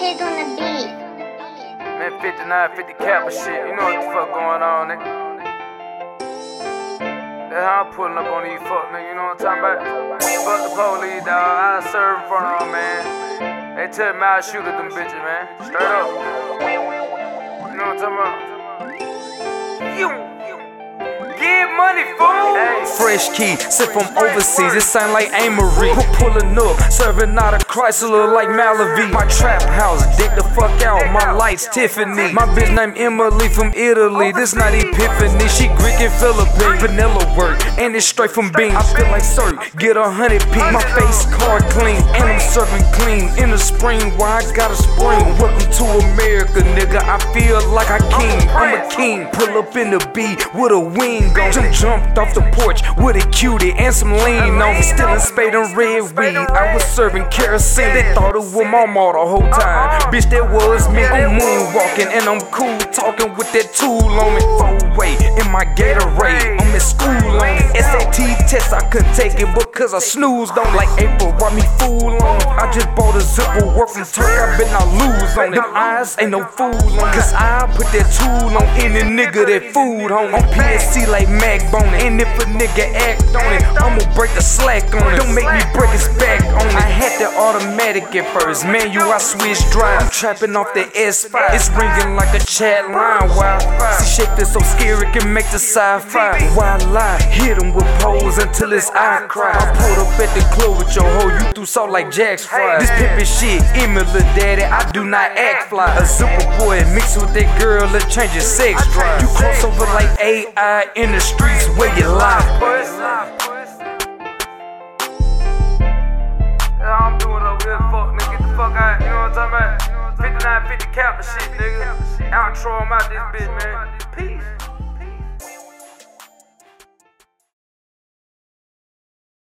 Arcaze on the beat. Man, 59, 50 cap and shit. You know what the fuck going on, nigga. That's how I'm pulling up on these fuck niggas, you know what I'm talking about? Fuck the police, dog. I serve in front of them, man. They tell me I shoot at them bitches, man. Straight up. You know what I'm talking about? You. Get money, fool! Fresh key, sent from overseas, it sound like Amory. Pulling up, serving out a Chrysler like Malavie. My trap house, deck the fuck out, my lights Tiffany. My bitch named Emily from Italy, this not Epiphany. She Greek and Philippine, vanilla work, and it's straight from beans. I feel like sir, get a hundred P. My face card clean, and I'm serving clean. In the spring, why I got a spring. Welcome to America, nigga. I feel like I king. I'm a king. Pull up in the B with a wing on. Jump, jumped off the porch with a cutie and some lean on. Still in spade and red weed. I was serving kerosene. They thought it was my mom the whole uh-huh. time. Bitch, that was me. I'm moonwalking and I'm cool talking with that tool on me. Four way in my Gatorade. I'm in school on it. SAT test, I couldn't take it because I snoozed on. Like April, brought me fool on. Just bought a zipper work from Turk. I bet I lose on it. Eyes ain't no fool on it. Cause I put that tool on any nigga that food on On PSC like Mac Bone. And if a nigga act on it, I'ma break the slack on it. Don't make me break his back on it. I had the automatic at first. Man, you I switch drive. I'm trapping off the S5. It's ringing like a chat line. Wow. See shit that's so scary can make the sci-fi. Why lie? Hit him with poles until his eye cry. I pulled up at the club with your hoe. You threw salt like Jack's fries. This pimpin' shit, Emily daddy. I do not act fly. A super boy mixed with that girl, let change your sex drive. You cross over like AI in the streets where you lie. I'm doing over here, fuck, nigga. Get the fuck out, you know what I'm talking about? 59, 50 cap and shit, nigga. Outro, out this bitch, man. Peace.